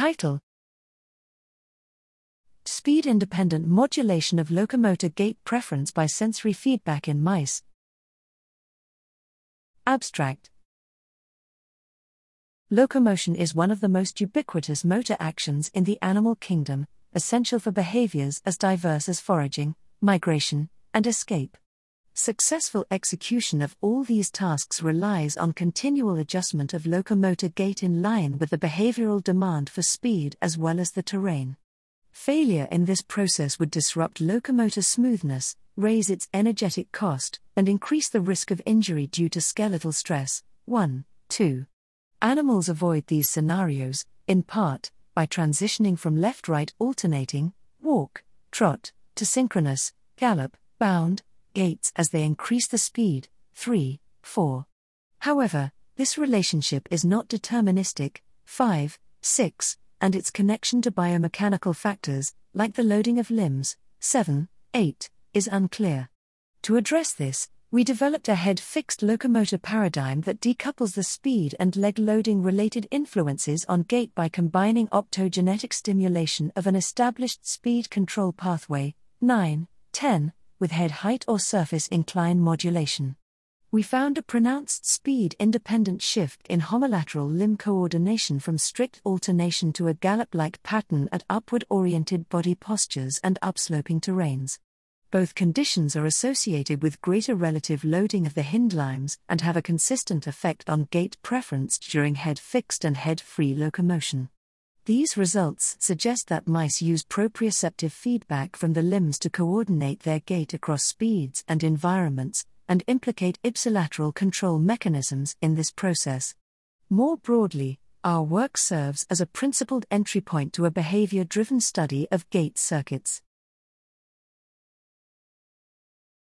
Title Speed independent modulation of locomotor gait preference by sensory feedback in mice. Abstract Locomotion is one of the most ubiquitous motor actions in the animal kingdom, essential for behaviors as diverse as foraging, migration, and escape. Successful execution of all these tasks relies on continual adjustment of locomotor gait in line with the behavioral demand for speed as well as the terrain. Failure in this process would disrupt locomotor smoothness, raise its energetic cost, and increase the risk of injury due to skeletal stress. 1. 2. Animals avoid these scenarios, in part, by transitioning from left right alternating, walk, trot, to synchronous, gallop, bound, gaits as they increase the speed. 3, 4. However, this relationship is not deterministic. 5, 6, and its connection to biomechanical factors, like the loading of limbs. 7, 8, is unclear. To address this, we developed a head fixed locomotor paradigm that decouples the speed and leg loading related influences on gait by combining optogenetic stimulation of an established speed control pathway, 9, 10, with head height or surface incline modulation. We found a pronounced speed independent shift in homolateral limb coordination from strict alternation to a gallop like pattern at upward oriented body postures and upsloping terrains. Both conditions are associated with greater relative loading of the hindlimbs and have a consistent effect on gait preference during head fixed and head free locomotion. These results suggest that mice use proprioceptive feedback from the limbs to coordinate their gait across speeds and environments, and implicate ipsilateral control mechanisms in this process. More broadly, our work serves as a principled entry point to a behavior driven study of gait circuits.